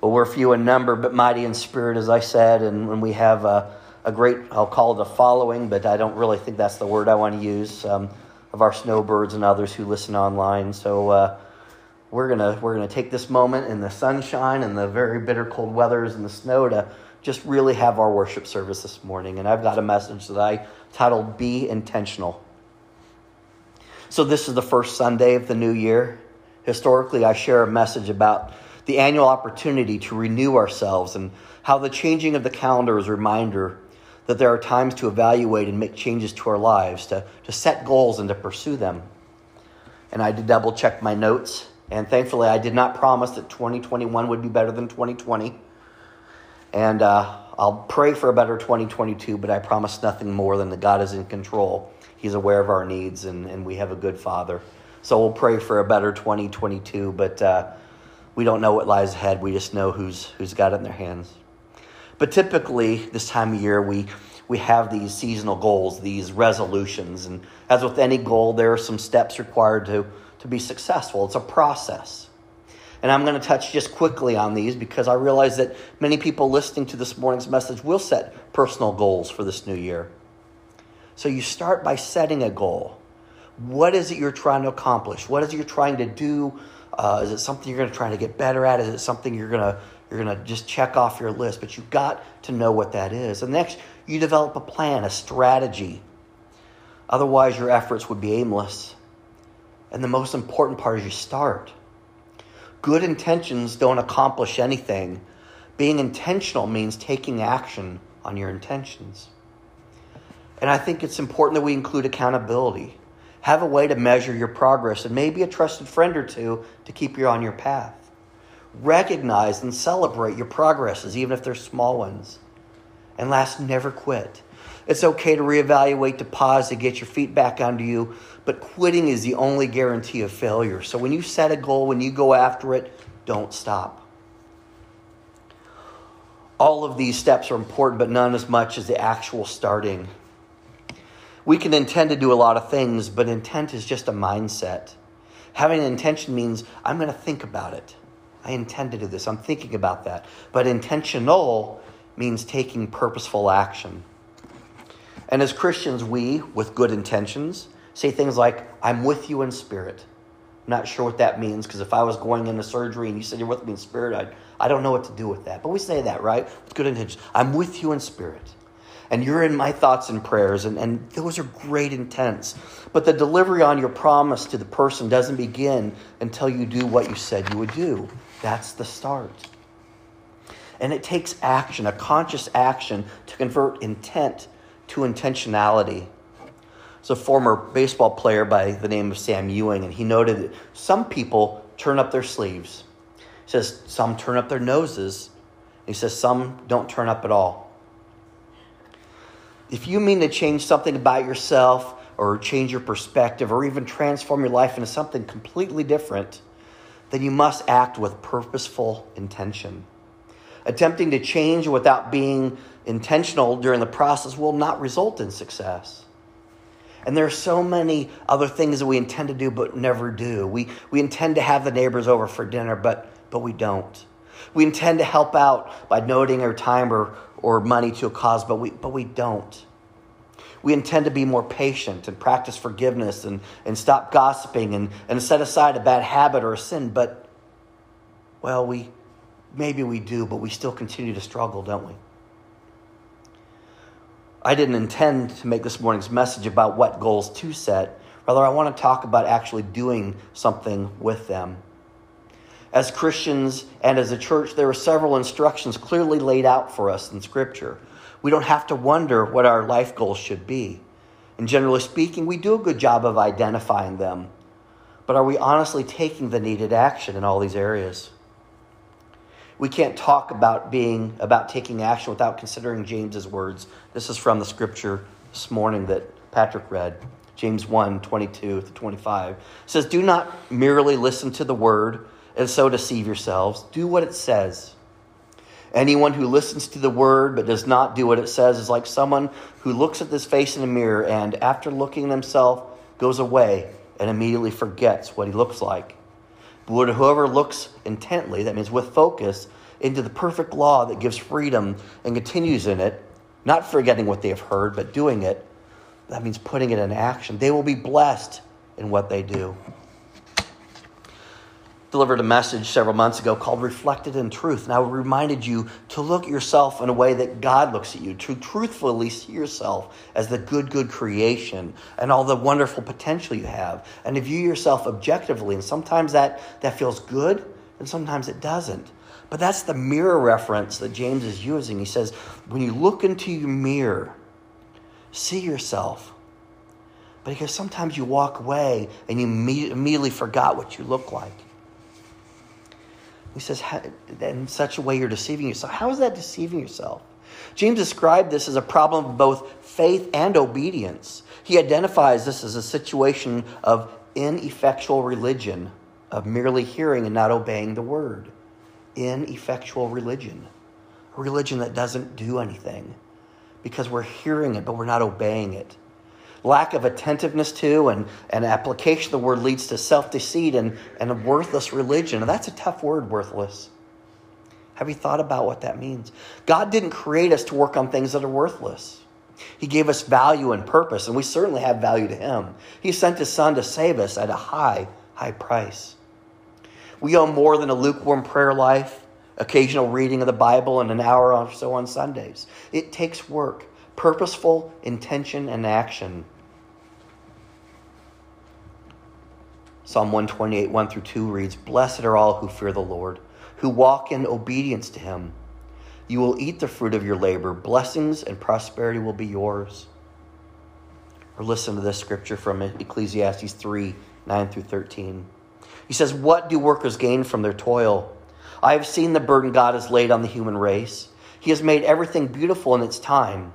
Well, we're few in number, but mighty in spirit, as I said, and when we have a, a, great, I'll call it a following, but I don't really think that's the word I want to use, um, of our snowbirds and others who listen online. So uh, we're gonna we're gonna take this moment in the sunshine and the very bitter cold weathers and the snow to just really have our worship service this morning. And I've got a message that I titled "Be Intentional." So this is the first Sunday of the new year. Historically, I share a message about the annual opportunity to renew ourselves and how the changing of the calendar is a reminder that there are times to evaluate and make changes to our lives, to, to set goals and to pursue them. And I did double check my notes, and thankfully, I did not promise that 2021 would be better than 2020. And uh, I'll pray for a better 2022, but I promise nothing more than that God is in control. He's aware of our needs, and, and we have a good Father. So we'll pray for a better 2022, but. Uh, we don't know what lies ahead. We just know who's, who's got it in their hands. But typically, this time of year, we, we have these seasonal goals, these resolutions. And as with any goal, there are some steps required to, to be successful. It's a process. And I'm going to touch just quickly on these because I realize that many people listening to this morning's message will set personal goals for this new year. So you start by setting a goal. What is it you're trying to accomplish? What is it you're trying to do uh, is it something you're going to try to get better at? Is it something you're going to you're going to just check off your list? But you've got to know what that is. And next, you develop a plan, a strategy. Otherwise, your efforts would be aimless. And the most important part is you start. Good intentions don't accomplish anything. Being intentional means taking action on your intentions. And I think it's important that we include accountability. Have a way to measure your progress and maybe a trusted friend or two to keep you on your path. Recognize and celebrate your progresses, even if they're small ones. And last, never quit. It's okay to reevaluate, to pause, to get your feet back under you, but quitting is the only guarantee of failure. So when you set a goal, when you go after it, don't stop. All of these steps are important, but none as much as the actual starting. We can intend to do a lot of things, but intent is just a mindset. Having an intention means I'm going to think about it. I intend to do this. I'm thinking about that. But intentional means taking purposeful action. And as Christians, we, with good intentions, say things like, I'm with you in spirit. I'm not sure what that means because if I was going into surgery and you said you're with me in spirit, I, I don't know what to do with that. But we say that, right? With good intentions. I'm with you in spirit and you're in my thoughts and prayers, and, and those are great intents. But the delivery on your promise to the person doesn't begin until you do what you said you would do. That's the start. And it takes action, a conscious action, to convert intent to intentionality. It's a former baseball player by the name of Sam Ewing, and he noted that some people turn up their sleeves. He says some turn up their noses. He says some don't turn up at all if you mean to change something about yourself or change your perspective or even transform your life into something completely different, then you must act with purposeful intention. Attempting to change without being intentional during the process will not result in success. And there are so many other things that we intend to do but never do. We, we intend to have the neighbors over for dinner, but, but we don't. We intend to help out by noting our time or, or money to a cause, but we, but we don't. We intend to be more patient and practice forgiveness and, and stop gossiping and, and set aside a bad habit or a sin, but, well, we maybe we do, but we still continue to struggle, don't we? I didn't intend to make this morning's message about what goals to set. Rather, I want to talk about actually doing something with them. As Christians and as a church, there are several instructions clearly laid out for us in Scripture. We don't have to wonder what our life goals should be. And generally speaking, we do a good job of identifying them. But are we honestly taking the needed action in all these areas? We can't talk about being about taking action without considering James's words. This is from the scripture this morning that Patrick read. James 1, 22 to 25. It says, Do not merely listen to the word and so deceive yourselves. Do what it says. Anyone who listens to the word but does not do what it says is like someone who looks at this face in a mirror and, after looking himself, goes away and immediately forgets what he looks like. But whoever looks intently, that means with focus, into the perfect law that gives freedom and continues in it, not forgetting what they have heard, but doing it, that means putting it in action. They will be blessed in what they do delivered a message several months ago called Reflected in Truth. And I reminded you to look at yourself in a way that God looks at you, to truthfully see yourself as the good, good creation and all the wonderful potential you have, and to view yourself objectively. And sometimes that, that feels good, and sometimes it doesn't. But that's the mirror reference that James is using. He says, when you look into your mirror, see yourself. But because sometimes you walk away and you immediately forgot what you look like. He says, in such a way you're deceiving yourself. How is that deceiving yourself? James described this as a problem of both faith and obedience. He identifies this as a situation of ineffectual religion, of merely hearing and not obeying the word. Ineffectual religion. A religion that doesn't do anything because we're hearing it, but we're not obeying it lack of attentiveness to and, and application of the word leads to self deceit and, and a worthless religion. And that's a tough word, worthless. Have you thought about what that means? God didn't create us to work on things that are worthless. He gave us value and purpose, and we certainly have value to Him. He sent His Son to save us at a high, high price. We owe more than a lukewarm prayer life, occasional reading of the Bible, and an hour or so on Sundays. It takes work purposeful intention and action. Psalm 128, 1 through 2 reads Blessed are all who fear the Lord, who walk in obedience to him. You will eat the fruit of your labor. Blessings and prosperity will be yours. Or listen to this scripture from Ecclesiastes 3 9 through 13. He says, What do workers gain from their toil? I have seen the burden God has laid on the human race. He has made everything beautiful in its time.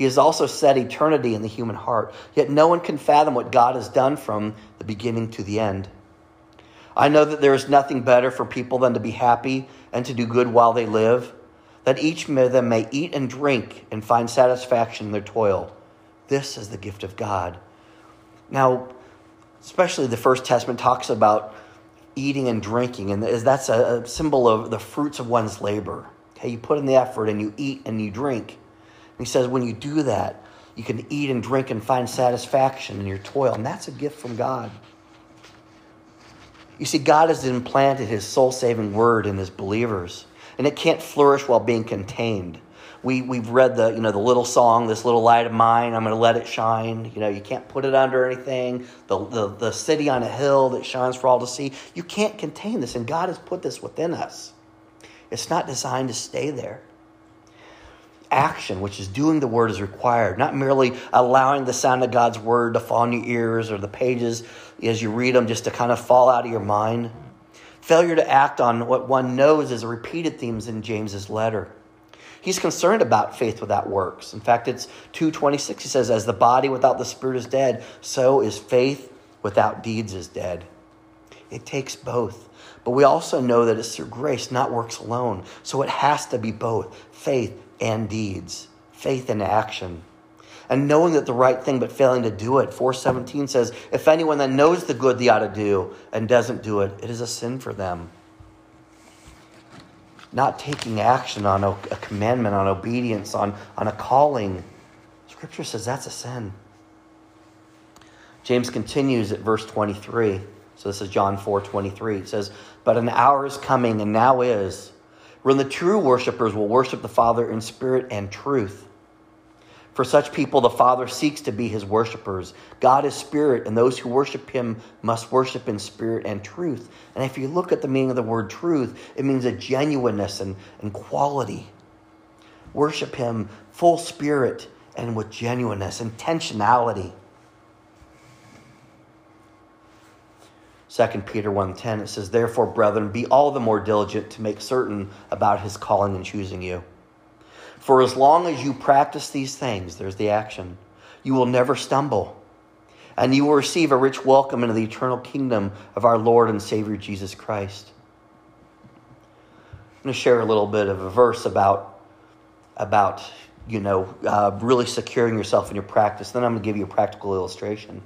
He has also set eternity in the human heart, yet no one can fathom what God has done from the beginning to the end. I know that there is nothing better for people than to be happy and to do good while they live, that each of them may eat and drink and find satisfaction in their toil. This is the gift of God. Now, especially the First Testament talks about eating and drinking, and that's a symbol of the fruits of one's labor. Okay, you put in the effort and you eat and you drink. He says, when you do that, you can eat and drink and find satisfaction in your toil. And that's a gift from God. You see, God has implanted his soul saving word in his believers, and it can't flourish while being contained. We, we've read the, you know, the little song, This Little Light of Mine, I'm going to let it shine. You know, you can't put it under anything. The, the, the city on a hill that shines for all to see. You can't contain this, and God has put this within us. It's not designed to stay there action, which is doing the word, is required, not merely allowing the sound of God's word to fall in your ears or the pages as you read them just to kind of fall out of your mind. Failure to act on what one knows is a repeated themes in James's letter. He's concerned about faith without works. In fact, it's 226. He says, As the body without the spirit is dead, so is faith without deeds is dead. It takes both. But we also know that it's through grace, not works alone. So it has to be both faith and deeds, faith and action. And knowing that the right thing but failing to do it. 417 says, If anyone that knows the good they ought to do and doesn't do it, it is a sin for them. Not taking action on a, a commandment, on obedience, on, on a calling. Scripture says that's a sin. James continues at verse 23. So this is John 4 23. It says, But an hour is coming, and now is when the true worshipers will worship the Father in spirit and truth. For such people, the Father seeks to be his worshipers. God is spirit, and those who worship him must worship in spirit and truth. And if you look at the meaning of the word truth, it means a genuineness and, and quality. Worship him full spirit and with genuineness, intentionality. 2 Peter 1:10 it says therefore brethren be all the more diligent to make certain about his calling and choosing you. For as long as you practice these things there's the action you will never stumble and you will receive a rich welcome into the eternal kingdom of our Lord and Savior Jesus Christ. I'm going to share a little bit of a verse about about you know uh, really securing yourself in your practice. Then I'm going to give you a practical illustration.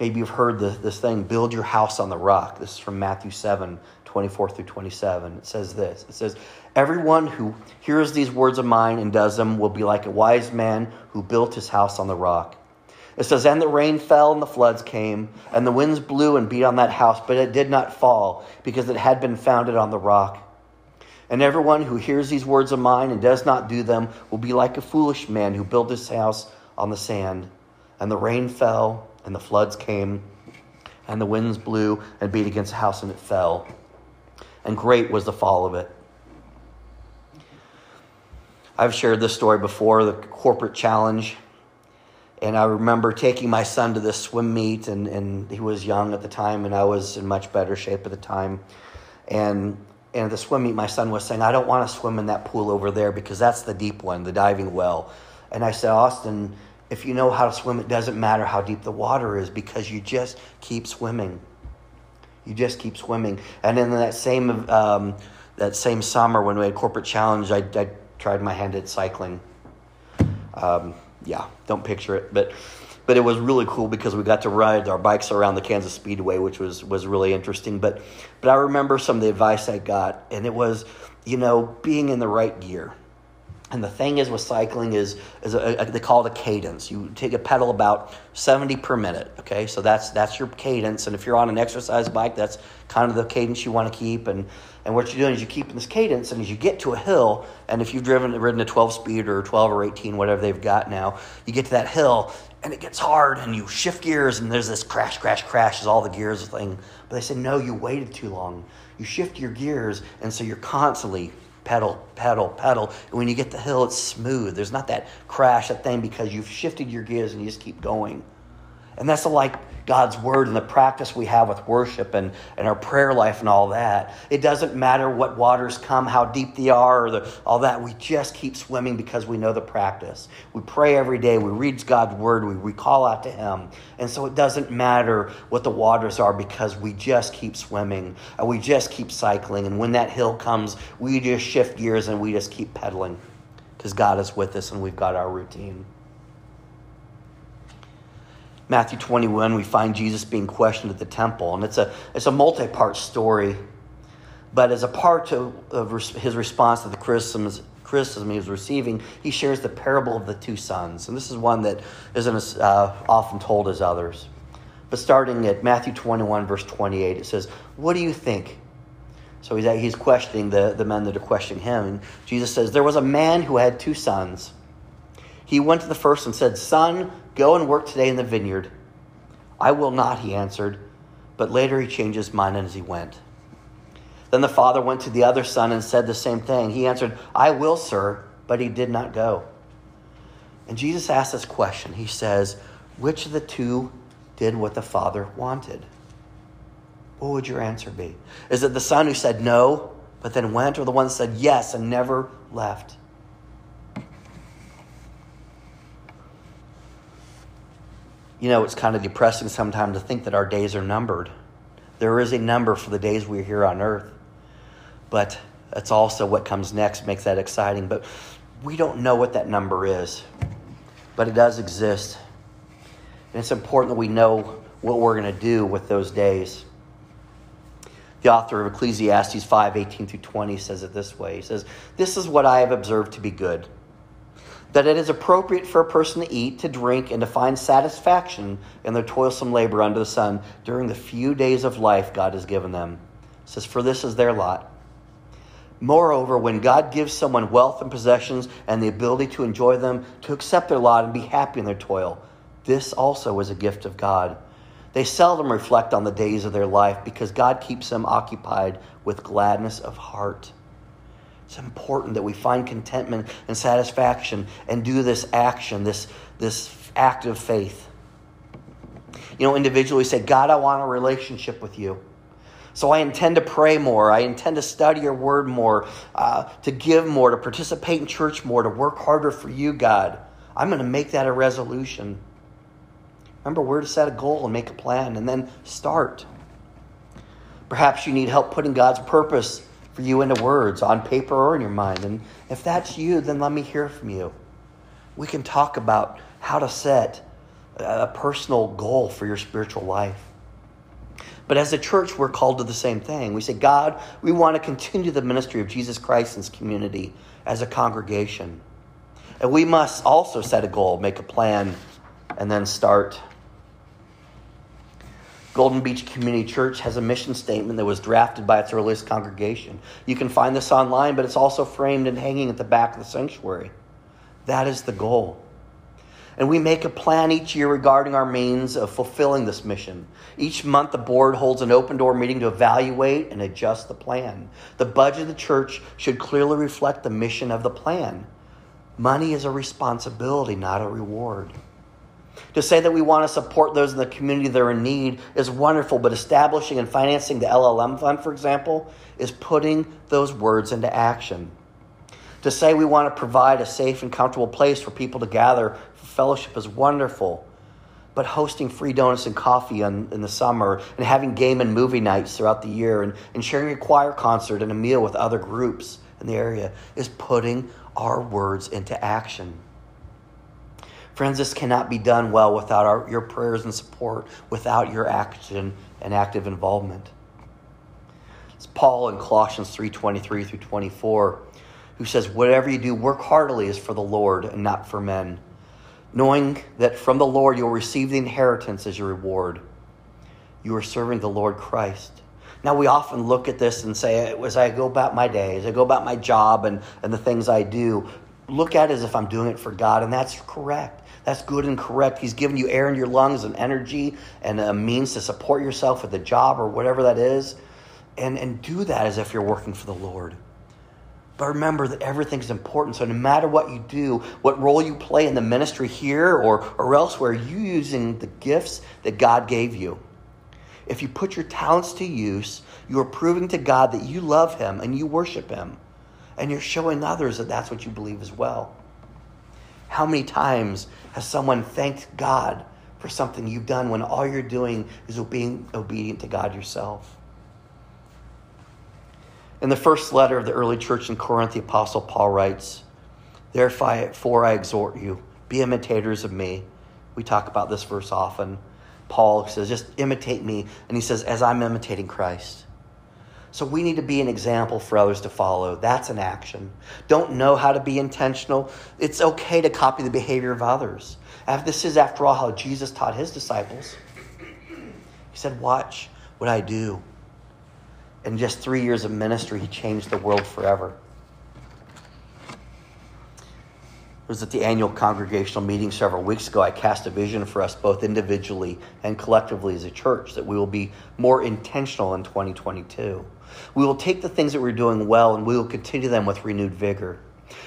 Maybe you've heard the, this thing, build your house on the rock. This is from Matthew 7, 24 through 27. It says this It says, Everyone who hears these words of mine and does them will be like a wise man who built his house on the rock. It says, And the rain fell, and the floods came, and the winds blew and beat on that house, but it did not fall, because it had been founded on the rock. And everyone who hears these words of mine and does not do them will be like a foolish man who built his house on the sand. And the rain fell, and the floods came, and the winds blew and beat against the house, and it fell. And great was the fall of it. I've shared this story before the corporate challenge. And I remember taking my son to this swim meet, and, and he was young at the time, and I was in much better shape at the time. And, and at the swim meet, my son was saying, I don't want to swim in that pool over there because that's the deep one, the diving well. And I said, Austin, if you know how to swim, it doesn't matter how deep the water is because you just keep swimming. You just keep swimming. And in that same, um, that same summer when we had corporate challenge, I, I tried my hand at cycling. Um, yeah, don't picture it, but but it was really cool because we got to ride our bikes around the Kansas Speedway, which was was really interesting. But but I remember some of the advice I got, and it was, you know, being in the right gear. And the thing is with cycling is, is a, a, they call it a cadence. You take a pedal about 70 per minute, okay? So that's, that's your cadence. And if you're on an exercise bike, that's kind of the cadence you want to keep. And, and what you're doing is you're keeping this cadence, and as you get to a hill, and if you've driven ridden a 12 speed or 12 or 18, whatever they've got now, you get to that hill, and it gets hard, and you shift gears, and there's this crash, crash, crash as all the gears thing. But they say, no, you waited too long. You shift your gears, and so you're constantly pedal, pedal, pedal. And when you get the hill, it's smooth. There's not that crash, that thing, because you've shifted your gears and you just keep going. And that's the like God's word and the practice we have with worship and, and our prayer life and all that. It doesn't matter what waters come, how deep they are, or the, all that. We just keep swimming because we know the practice. We pray every day. We read God's word. We, we call out to Him. And so it doesn't matter what the waters are because we just keep swimming and we just keep cycling. And when that hill comes, we just shift gears and we just keep pedaling because God is with us and we've got our routine. Matthew 21, we find Jesus being questioned at the temple. And it's a, it's a multi part story. But as a part of, of his response to the criticisms, criticism he was receiving, he shares the parable of the two sons. And this is one that isn't as uh, often told as others. But starting at Matthew 21, verse 28, it says, What do you think? So he's, he's questioning the, the men that are questioning him. And Jesus says, There was a man who had two sons. He went to the first and said, Son, Go and work today in the vineyard. I will not, he answered. But later he changed his mind as he went. Then the father went to the other son and said the same thing. He answered, I will, sir, but he did not go. And Jesus asked this question. He says, Which of the two did what the father wanted? What would your answer be? Is it the son who said no, but then went, or the one that said yes and never left? You know, it's kind of depressing sometimes to think that our days are numbered. There is a number for the days we're here on earth, but it's also what comes next makes that exciting. But we don't know what that number is, but it does exist. And it's important that we know what we're going to do with those days. The author of Ecclesiastes 5 18 through 20 says it this way He says, This is what I have observed to be good that it is appropriate for a person to eat, to drink, and to find satisfaction in their toilsome labor under the sun during the few days of life God has given them. It says, For this is their lot. Moreover, when God gives someone wealth and possessions and the ability to enjoy them, to accept their lot and be happy in their toil, this also is a gift of God. They seldom reflect on the days of their life because God keeps them occupied with gladness of heart. It's important that we find contentment and satisfaction and do this action, this, this act of faith. You know, individually say, God, I want a relationship with you. So I intend to pray more. I intend to study your word more, uh, to give more, to participate in church more, to work harder for you, God. I'm going to make that a resolution. Remember, we're to set a goal and make a plan and then start. Perhaps you need help putting God's purpose for you into words on paper or in your mind. And if that's you, then let me hear from you. We can talk about how to set a personal goal for your spiritual life. But as a church, we're called to the same thing. We say, God, we want to continue the ministry of Jesus Christ in this community as a congregation. And we must also set a goal, make a plan, and then start. Golden Beach Community Church has a mission statement that was drafted by its earliest congregation. You can find this online, but it's also framed and hanging at the back of the sanctuary. That is the goal. And we make a plan each year regarding our means of fulfilling this mission. Each month, the board holds an open door meeting to evaluate and adjust the plan. The budget of the church should clearly reflect the mission of the plan. Money is a responsibility, not a reward. To say that we want to support those in the community that are in need is wonderful, but establishing and financing the LLM fund, for example, is putting those words into action. To say we want to provide a safe and comfortable place for people to gather for fellowship is wonderful, but hosting free donuts and coffee on, in the summer and having game and movie nights throughout the year and, and sharing a choir concert and a meal with other groups in the area is putting our words into action. Friends, this cannot be done well without our, your prayers and support, without your action and active involvement. It's Paul in Colossians 3:23 through 24 who says, "Whatever you do, work heartily as for the Lord and not for men, knowing that from the Lord you'll receive the inheritance as your reward. You are serving the Lord Christ." Now, we often look at this and say, as I go about my day, as I go about my job and, and the things I do, look at it as if I'm doing it for God, and that's correct. That's good and correct. He's given you air in your lungs and energy and a means to support yourself with a job or whatever that is. And, and do that as if you're working for the Lord. But remember that everything's important. So no matter what you do, what role you play in the ministry here or, or elsewhere, you using the gifts that God gave you. If you put your talents to use, you are proving to God that you love Him and you worship Him. And you're showing others that that's what you believe as well. How many times has someone thanked God for something you've done when all you're doing is being obedient to God yourself? In the first letter of the early church in Corinth, the Apostle Paul writes, Therefore I exhort you, be imitators of me. We talk about this verse often. Paul says, just imitate me. And he says, as I'm imitating Christ. So we need to be an example for others to follow. That's an action. Don't know how to be intentional. It's okay to copy the behavior of others. This is, after all, how Jesus taught his disciples. He said, Watch what I do. In just three years of ministry, he changed the world forever. It was at the annual congregational meeting several weeks ago. I cast a vision for us both individually and collectively as a church that we will be more intentional in 2022. We will take the things that we're doing well and we will continue them with renewed vigor.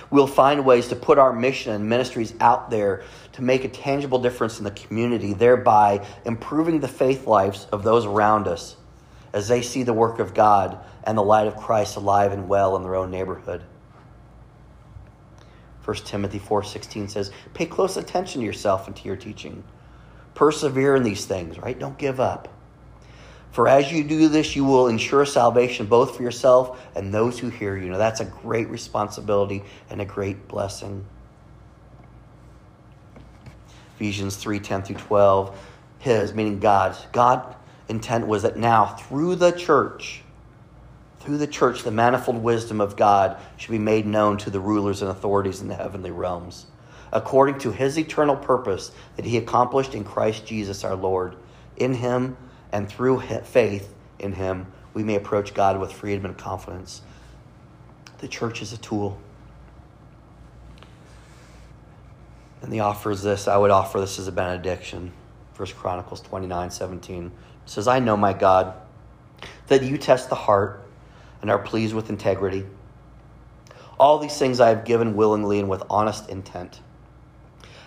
We'll find ways to put our mission and ministries out there to make a tangible difference in the community, thereby improving the faith lives of those around us as they see the work of God and the light of Christ alive and well in their own neighborhood. 1 Timothy 4:16 says, "Pay close attention to yourself and to your teaching. Persevere in these things, right? Don't give up. For as you do this, you will ensure salvation both for yourself and those who hear you. Now, that's a great responsibility and a great blessing. Ephesians 3 10 through 12. His, meaning God's. God intent was that now, through the church, through the church, the manifold wisdom of God should be made known to the rulers and authorities in the heavenly realms, according to his eternal purpose that he accomplished in Christ Jesus our Lord. In him, and through faith in him, we may approach God with freedom and confidence. The church is a tool. And the offer is this I would offer this as a benediction. First Chronicles 29 17 says, I know, my God, that you test the heart and are pleased with integrity. All these things I have given willingly and with honest intent.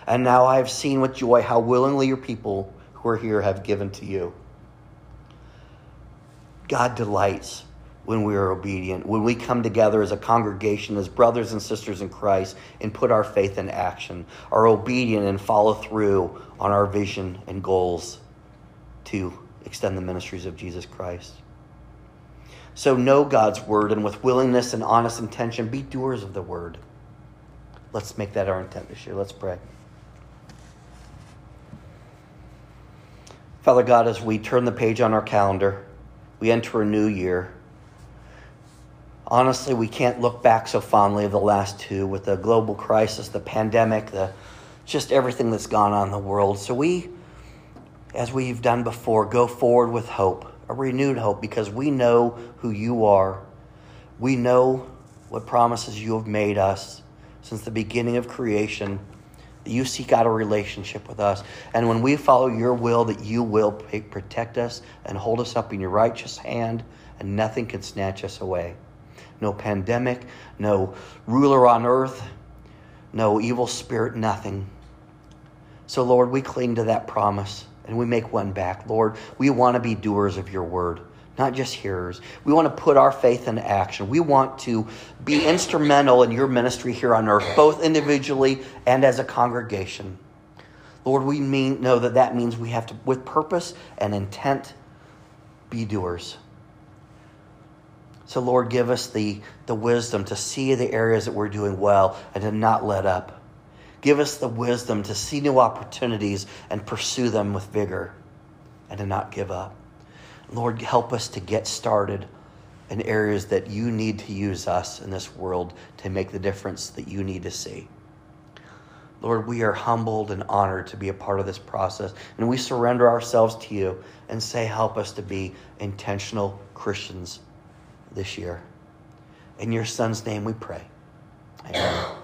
And now I have seen with joy how willingly your people who are here have given to you. God delights when we are obedient, when we come together as a congregation, as brothers and sisters in Christ, and put our faith in action, are obedient and follow through on our vision and goals to extend the ministries of Jesus Christ. So know God's word, and with willingness and honest intention, be doers of the word. Let's make that our intent this year. Let's pray. Father God, as we turn the page on our calendar, we enter a new year. Honestly, we can't look back so fondly of the last two with the global crisis, the pandemic, the just everything that's gone on in the world. So we, as we've done before, go forward with hope, a renewed hope, because we know who you are. We know what promises you have made us since the beginning of creation you seek out a relationship with us. And when we follow your will, that you will protect us and hold us up in your righteous hand, and nothing can snatch us away. No pandemic, no ruler on earth, no evil spirit, nothing. So, Lord, we cling to that promise and we make one back. Lord, we want to be doers of your word not just hearers. We want to put our faith into action. We want to be instrumental in your ministry here on earth, both individually and as a congregation. Lord, we mean know that that means we have to, with purpose and intent, be doers. So, Lord, give us the, the wisdom to see the areas that we're doing well and to not let up. Give us the wisdom to see new opportunities and pursue them with vigor and to not give up. Lord, help us to get started in areas that you need to use us in this world to make the difference that you need to see. Lord, we are humbled and honored to be a part of this process, and we surrender ourselves to you and say, Help us to be intentional Christians this year. In your Son's name we pray. Amen.